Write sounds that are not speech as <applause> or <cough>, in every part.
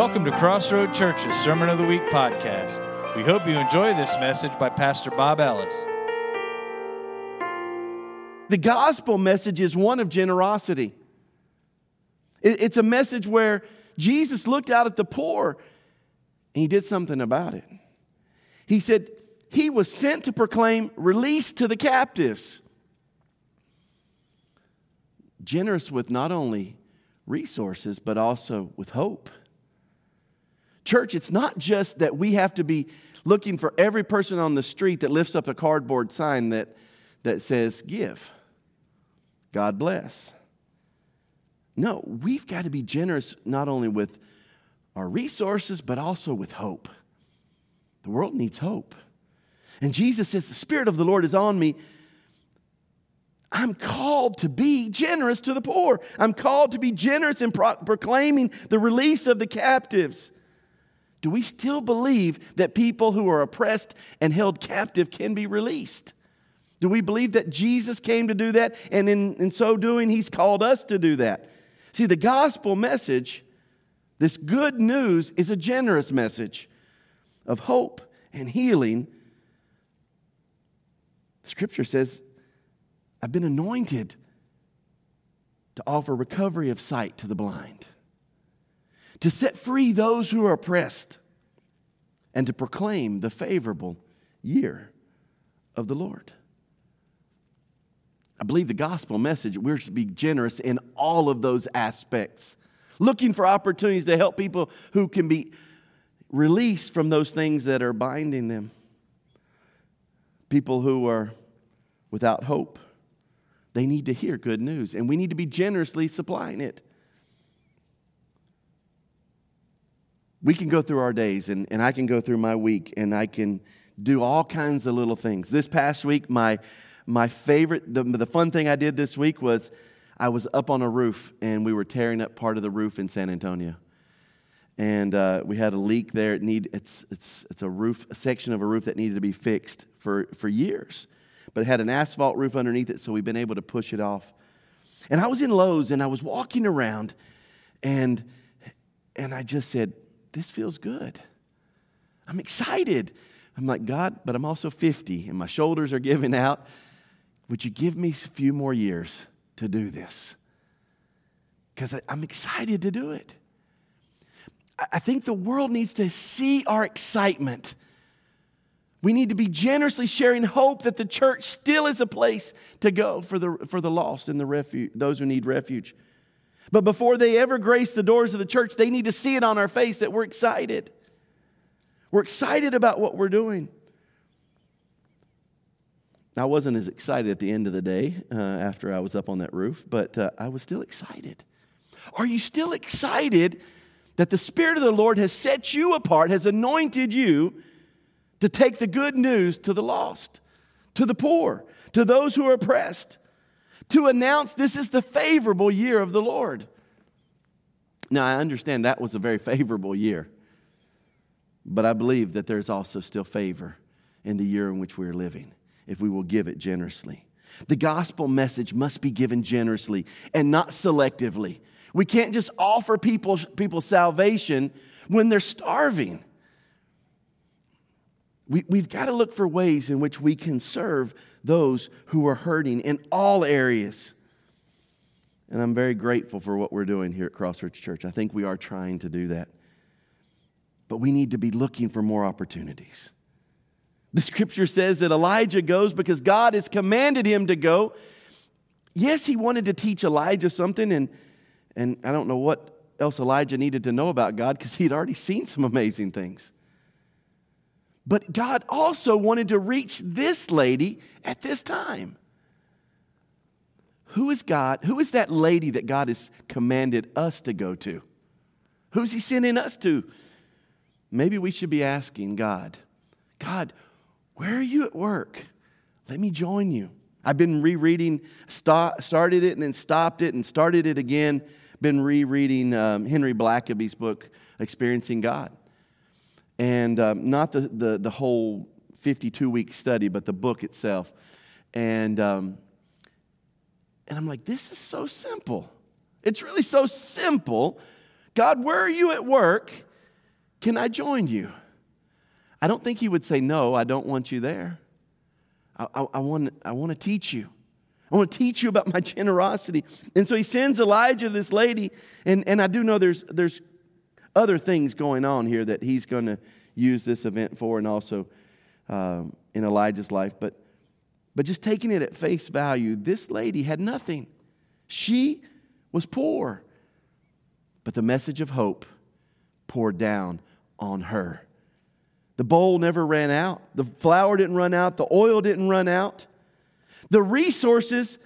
Welcome to Crossroads Church's Sermon of the Week podcast. We hope you enjoy this message by Pastor Bob Ellis. The gospel message is one of generosity. It's a message where Jesus looked out at the poor and he did something about it. He said he was sent to proclaim release to the captives. Generous with not only resources, but also with hope. Church, it's not just that we have to be looking for every person on the street that lifts up a cardboard sign that, that says, Give, God bless. No, we've got to be generous not only with our resources, but also with hope. The world needs hope. And Jesus says, The Spirit of the Lord is on me. I'm called to be generous to the poor. I'm called to be generous in pro- proclaiming the release of the captives. Do we still believe that people who are oppressed and held captive can be released? Do we believe that Jesus came to do that, and in, in so doing, He's called us to do that? See, the gospel message, this good news, is a generous message of hope and healing. Scripture says, I've been anointed to offer recovery of sight to the blind to set free those who are oppressed, and to proclaim the favorable year of the Lord. I believe the gospel message, we're to be generous in all of those aspects, looking for opportunities to help people who can be released from those things that are binding them. People who are without hope, they need to hear good news, and we need to be generously supplying it. We can go through our days and, and I can go through my week and I can do all kinds of little things. This past week, my, my favorite, the, the fun thing I did this week was I was up on a roof and we were tearing up part of the roof in San Antonio. And uh, we had a leak there. It need, it's, it's, it's a roof, a section of a roof that needed to be fixed for, for years. But it had an asphalt roof underneath it, so we've been able to push it off. And I was in Lowe's and I was walking around and, and I just said, this feels good. I'm excited. I'm like, God, but I'm also 50 and my shoulders are giving out. Would you give me a few more years to do this? Because I'm excited to do it. I think the world needs to see our excitement. We need to be generously sharing hope that the church still is a place to go for the, for the lost and the refuge, those who need refuge. But before they ever grace the doors of the church, they need to see it on our face that we're excited. We're excited about what we're doing. I wasn't as excited at the end of the day uh, after I was up on that roof, but uh, I was still excited. Are you still excited that the Spirit of the Lord has set you apart, has anointed you to take the good news to the lost, to the poor, to those who are oppressed? To announce this is the favorable year of the Lord. Now, I understand that was a very favorable year, but I believe that there's also still favor in the year in which we're living if we will give it generously. The gospel message must be given generously and not selectively. We can't just offer people, people salvation when they're starving. We, we've got to look for ways in which we can serve those who are hurting in all areas. And I'm very grateful for what we're doing here at Crossroads Church. I think we are trying to do that. But we need to be looking for more opportunities. The scripture says that Elijah goes because God has commanded him to go. Yes, he wanted to teach Elijah something, and, and I don't know what else Elijah needed to know about God because he'd already seen some amazing things. But God also wanted to reach this lady at this time. Who is God? Who is that lady that God has commanded us to go to? Who's He sending us to? Maybe we should be asking God, God, where are you at work? Let me join you. I've been rereading, start, started it and then stopped it and started it again. Been rereading um, Henry Blackaby's book, Experiencing God and um, not the, the, the, whole 52 week study, but the book itself. And, um, and I'm like, this is so simple. It's really so simple. God, where are you at work? Can I join you? I don't think he would say, No, I don't want you there. I, I, I want, I want to teach you. I want to teach you about my generosity. And so he sends Elijah, this lady, and, and I do know there's, there's other things going on here that he's going to use this event for and also um, in Elijah's life. But, but just taking it at face value, this lady had nothing. She was poor. But the message of hope poured down on her. The bowl never ran out, the flour didn't run out, the oil didn't run out. The resources,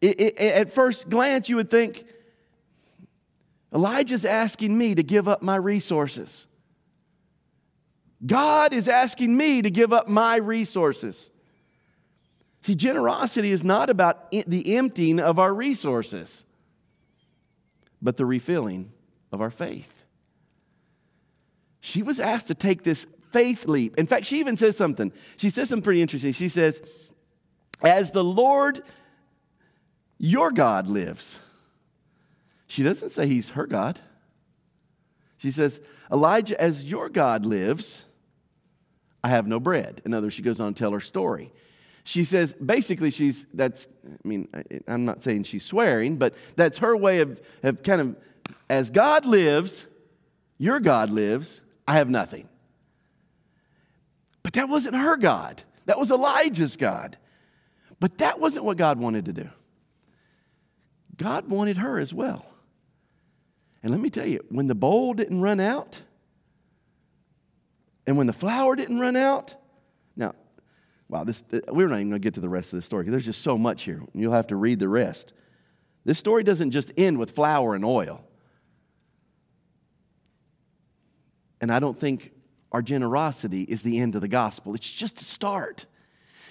it, it, at first glance, you would think, Elijah's asking me to give up my resources. God is asking me to give up my resources. See, generosity is not about the emptying of our resources, but the refilling of our faith. She was asked to take this faith leap. In fact, she even says something. She says something pretty interesting. She says, As the Lord your God lives. She doesn't say he's her God. She says, Elijah, as your God lives, I have no bread. In other words, she goes on to tell her story. She says, basically, she's, that's, I mean, I'm not saying she's swearing, but that's her way of, of kind of, as God lives, your God lives, I have nothing. But that wasn't her God. That was Elijah's God. But that wasn't what God wanted to do. God wanted her as well. And let me tell you, when the bowl didn't run out, and when the flour didn't run out, now, wow, this, we're not even going to get to the rest of the story because there's just so much here. You'll have to read the rest. This story doesn't just end with flour and oil. And I don't think our generosity is the end of the gospel. It's just a start.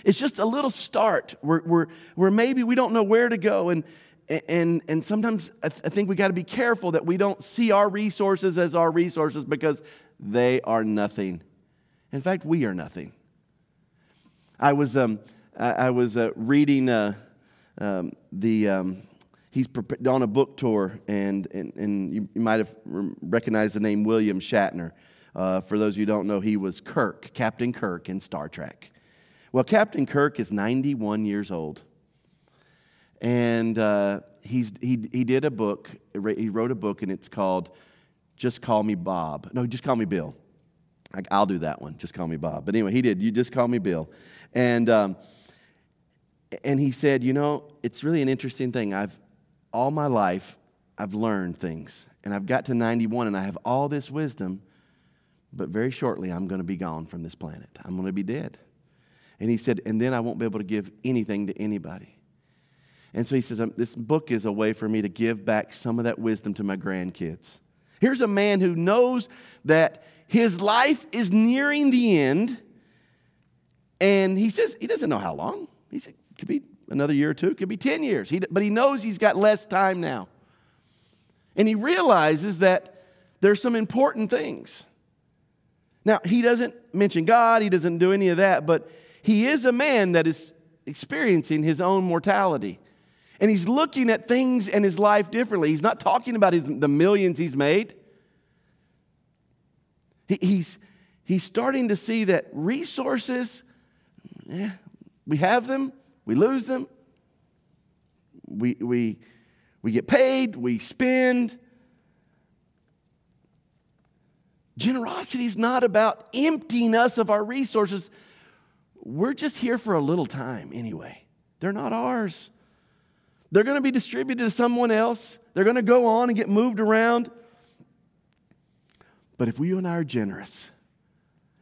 It's just a little start where, where, where maybe we don't know where to go. And, and, and sometimes I, th- I think we got to be careful that we don't see our resources as our resources because they are nothing. In fact, we are nothing. I was, um, I, I was uh, reading uh, um, the, um, he's on a book tour, and, and, and you, might have recognized the name William Shatner. Uh, for those who don't know, he was Kirk, Captain Kirk in Star Trek. Well, Captain Kirk is 91 years old. And uh, he's, he, he did a book, he wrote a book, and it's called Just Call Me Bob. No, just call me Bill. I'll do that one. Just call me Bob. But anyway, he did. You just call me Bill. And, um, and he said, You know, it's really an interesting thing. I've, all my life, I've learned things. And I've got to 91 and I have all this wisdom but very shortly I'm going to be gone from this planet. I'm going to be dead. And he said, and then I won't be able to give anything to anybody. And so he says, um, This book is a way for me to give back some of that wisdom to my grandkids. Here's a man who knows that his life is nearing the end. And he says, he doesn't know how long. He said, it could be another year or two, it could be 10 years. He, but he knows he's got less time now. And he realizes that there's some important things. Now, he doesn't mention God, he doesn't do any of that, but he is a man that is experiencing his own mortality. And he's looking at things in his life differently. He's not talking about his, the millions he's made. He, he's, he's starting to see that resources, yeah, we have them, we lose them, we, we, we get paid, we spend, Generosity is not about emptying us of our resources. We're just here for a little time anyway. They're not ours. They're going to be distributed to someone else. They're going to go on and get moved around. But if you and I are generous,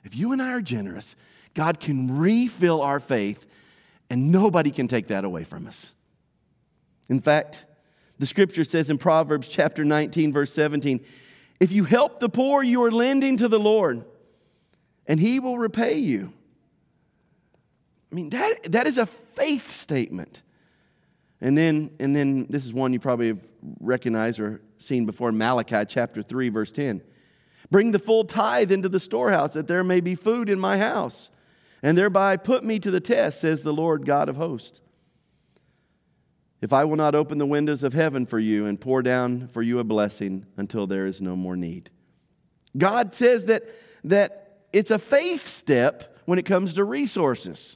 if you and I are generous, God can refill our faith and nobody can take that away from us. In fact, the scripture says in Proverbs chapter 19, verse 17, if you help the poor, you are lending to the Lord, and He will repay you. I mean, that, that is a faith statement. And then, and then this is one you probably have recognized or seen before Malachi chapter 3, verse 10. Bring the full tithe into the storehouse, that there may be food in my house, and thereby put me to the test, says the Lord God of hosts. If I will not open the windows of heaven for you and pour down for you a blessing until there is no more need. God says that, that it's a faith step when it comes to resources.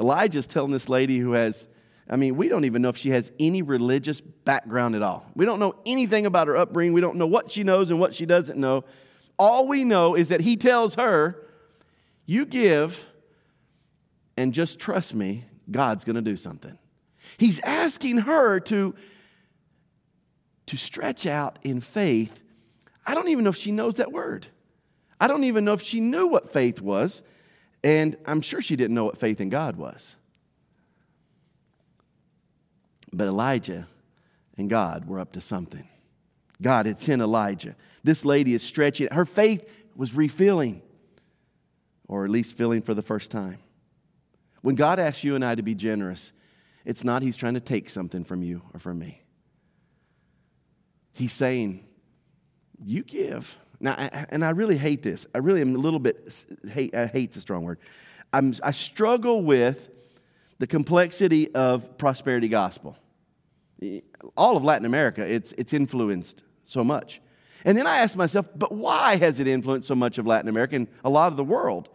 Elijah's telling this lady who has, I mean, we don't even know if she has any religious background at all. We don't know anything about her upbringing. We don't know what she knows and what she doesn't know. All we know is that he tells her, You give and just trust me, God's going to do something. He's asking her to, to stretch out in faith. I don't even know if she knows that word. I don't even know if she knew what faith was, and I'm sure she didn't know what faith in God was. But Elijah and God were up to something. God had sent Elijah. This lady is stretching. Her faith was refilling, or at least filling for the first time. When God asks you and I to be generous, it's not He's trying to take something from you or from me. He's saying, You give. Now, and I really hate this. I really am a little bit, hate, uh, hate's a strong word. I'm, I struggle with the complexity of prosperity gospel. All of Latin America, it's, it's influenced so much. And then I ask myself, but why has it influenced so much of Latin America and a lot of the world?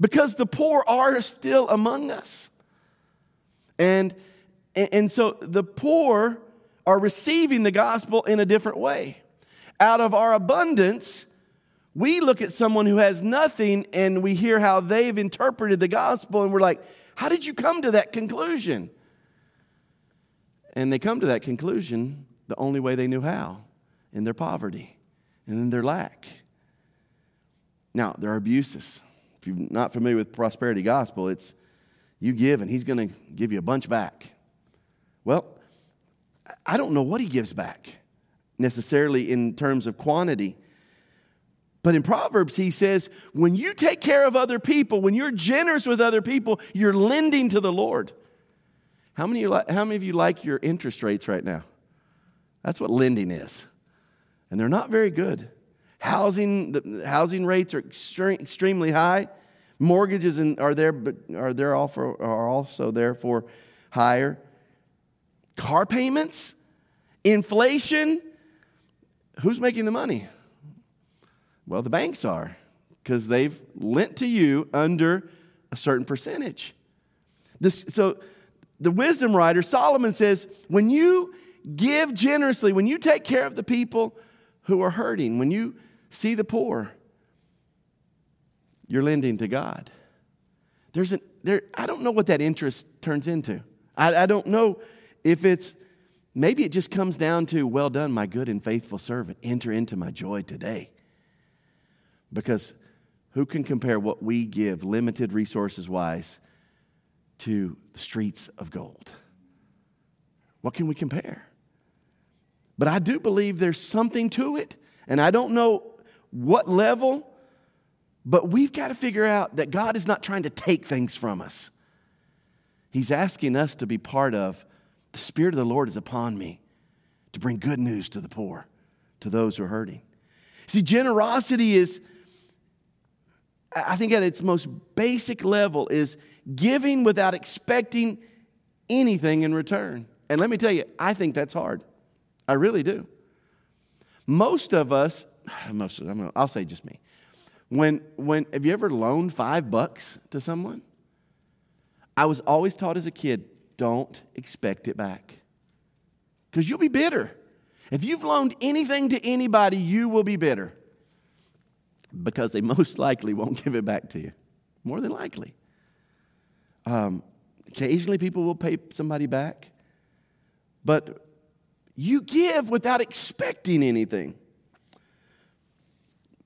Because the poor are still among us. And, and so the poor are receiving the gospel in a different way. Out of our abundance, we look at someone who has nothing and we hear how they've interpreted the gospel and we're like, how did you come to that conclusion? And they come to that conclusion the only way they knew how in their poverty and in their lack. Now, there are abuses. If you're not familiar with prosperity gospel, it's you give and he's going to give you a bunch back. Well, I don't know what he gives back necessarily in terms of quantity. But in Proverbs, he says, when you take care of other people, when you're generous with other people, you're lending to the Lord. How many, how many of you like your interest rates right now? That's what lending is. And they're not very good. Housing, the housing rates are extre- extremely high. Mortgages in, are there, but are there all for, are also therefore higher. Car payments, inflation. Who's making the money? Well, the banks are, because they've lent to you under a certain percentage. This, so the wisdom writer Solomon says, when you give generously, when you take care of the people who are hurting, when you see the poor, you're lending to God. There's an, there, I don't know what that interest turns into. I, I don't know if it's, maybe it just comes down to, well done, my good and faithful servant. Enter into my joy today. Because who can compare what we give, limited resources wise, to the streets of gold? What can we compare? But I do believe there's something to it. And I don't know what level, but we've got to figure out that God is not trying to take things from us. He's asking us to be part of the Spirit of the Lord is upon me to bring good news to the poor, to those who are hurting. See, generosity is, I think at its most basic level, is giving without expecting anything in return. And let me tell you, I think that's hard. I really do. Most of us, <sighs> most of them, I'll say just me. When, when, have you ever loaned five bucks to someone? I was always taught as a kid, don't expect it back. Because you'll be bitter. If you've loaned anything to anybody, you will be bitter. Because they <laughs> most likely won't give it back to you. More than likely. Um, occasionally, people will pay somebody back. But you give without expecting anything.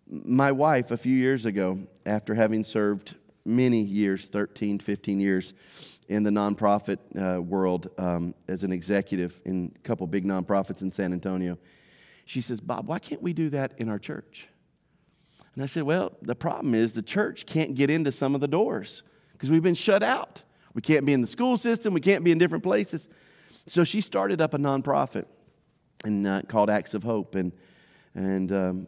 My wife, a few years ago, after having served many years 13, 15 years in the nonprofit uh, world um, as an executive in a couple big nonprofits in San Antonio, she says, Bob, why can't we do that in our church? And I said, Well, the problem is the church can't get into some of the doors because we've been shut out. We can't be in the school system, we can't be in different places. So she started up a nonprofit and uh, called Acts of Hope, and and um,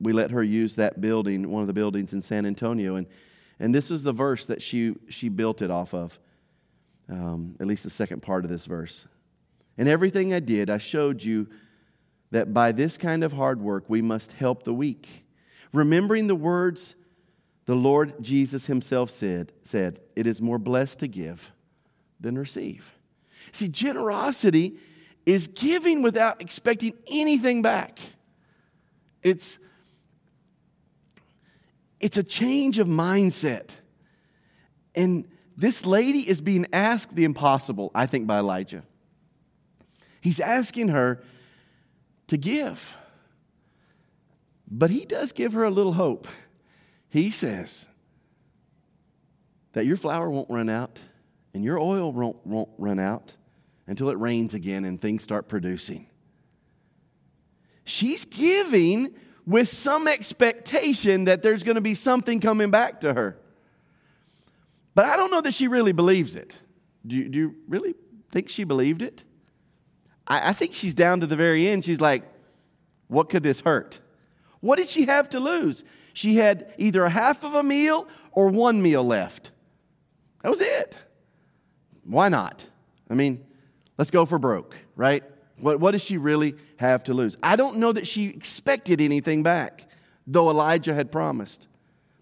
we let her use that building, one of the buildings in San Antonio, and and this is the verse that she she built it off of. Um, at least the second part of this verse. And everything I did, I showed you that by this kind of hard work we must help the weak, remembering the words the Lord Jesus himself said, said, It is more blessed to give than receive. See, generosity is giving without expecting anything back. It's, it's a change of mindset. And this lady is being asked the impossible, I think, by Elijah. He's asking her to give. But he does give her a little hope. He says that your flour won't run out and your oil won't, won't run out until it rains again and things start producing. She's giving with some expectation that there's going to be something coming back to her. But I don't know that she really believes it. Do you, do you really think she believed it? I, I think she's down to the very end. She's like, what could this hurt? What did she have to lose? She had either a half of a meal or one meal left. That was it. Why not? I mean, let's go for broke, right? What, what does she really have to lose? I don't know that she expected anything back, though Elijah had promised,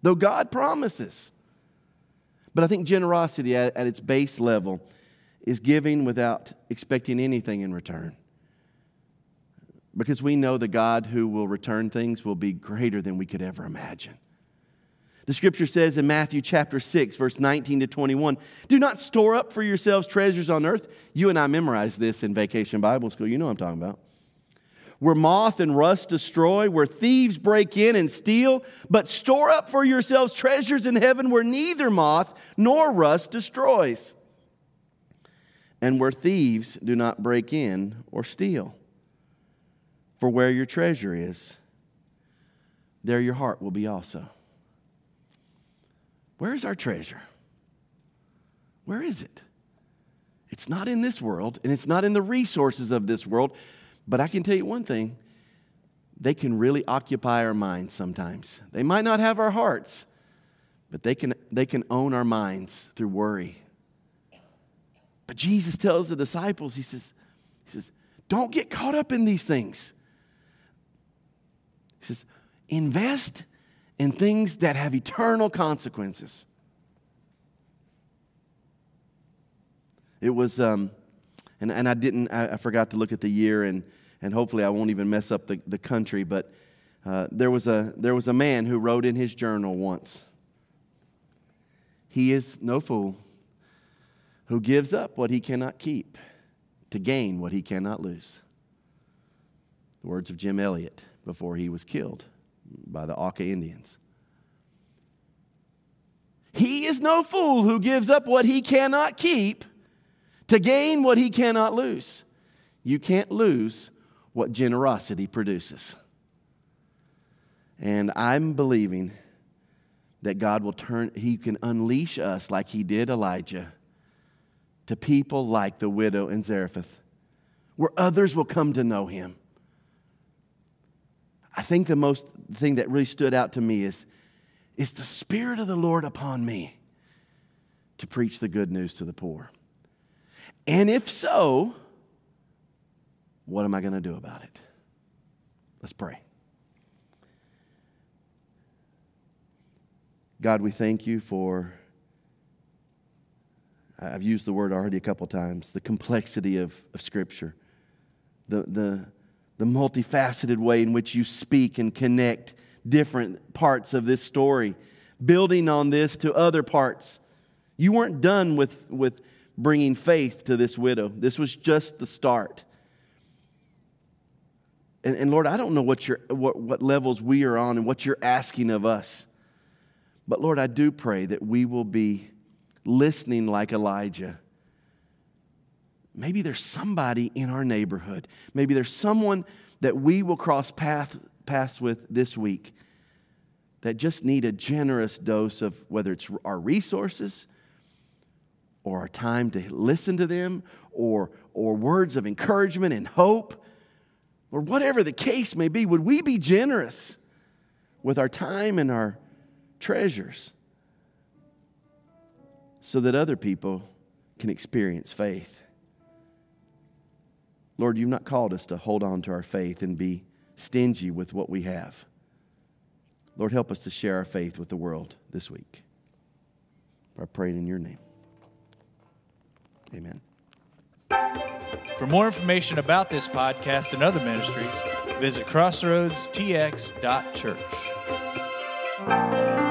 though God promises. But I think generosity at, at its base level is giving without expecting anything in return. Because we know the God who will return things will be greater than we could ever imagine. The scripture says in Matthew chapter 6, verse 19 to 21, do not store up for yourselves treasures on earth. You and I memorized this in vacation Bible school. You know what I'm talking about. Where moth and rust destroy, where thieves break in and steal, but store up for yourselves treasures in heaven where neither moth nor rust destroys and where thieves do not break in or steal. For where your treasure is, there your heart will be also. Where is our treasure? Where is it? It's not in this world, and it's not in the resources of this world. But I can tell you one thing they can really occupy our minds sometimes. They might not have our hearts, but they can, they can own our minds through worry but Jesus tells the disciples, He says, he says, don't get caught up in these things. He says, invest in things that have eternal consequences. It was, um, and, and I didn't, I, I, forgot to look at the year, and, and hopefully I won't even mess up the, the country, but uh, there, was a, there was a man who wrote in his journal once He is no fool who gives up what he cannot keep to gain what he cannot lose. The words of Jim Elliot before he was killed by the Auca Indians. He is no fool who gives up what he cannot keep to gain what he cannot lose. You can't lose what generosity produces. And I'm believing that God will turn, He can unleash us like He did Elijah to people like the widow in Zarephath, where others will come to know him. I think the most thing that really stood out to me is, is the Spirit of the Lord upon me to preach the good news to the poor? And if so, what am I going to do about it? Let's pray. God, we thank you for I've used the word already a couple times the complexity of, of Scripture, the, the, the multifaceted way in which you speak and connect different parts of this story, building on this to other parts. You weren't done with, with bringing faith to this widow, this was just the start. And, and Lord, I don't know what, you what, what levels we are on and what you're asking of us. But Lord, I do pray that we will be listening like Elijah. Maybe there's somebody in our neighborhood. Maybe there's someone that we will cross path, paths with this week that just need a generous dose of whether it's our resources or our time to listen to them or, or words of encouragement and hope, or whatever the case may be, would we be generous with our time and our treasures so that other people can experience faith? Lord, you've not called us to hold on to our faith and be stingy with what we have. Lord, help us to share our faith with the world this week. I pray it in your name. Amen. For more information about this podcast and other ministries, visit crossroadstx.church.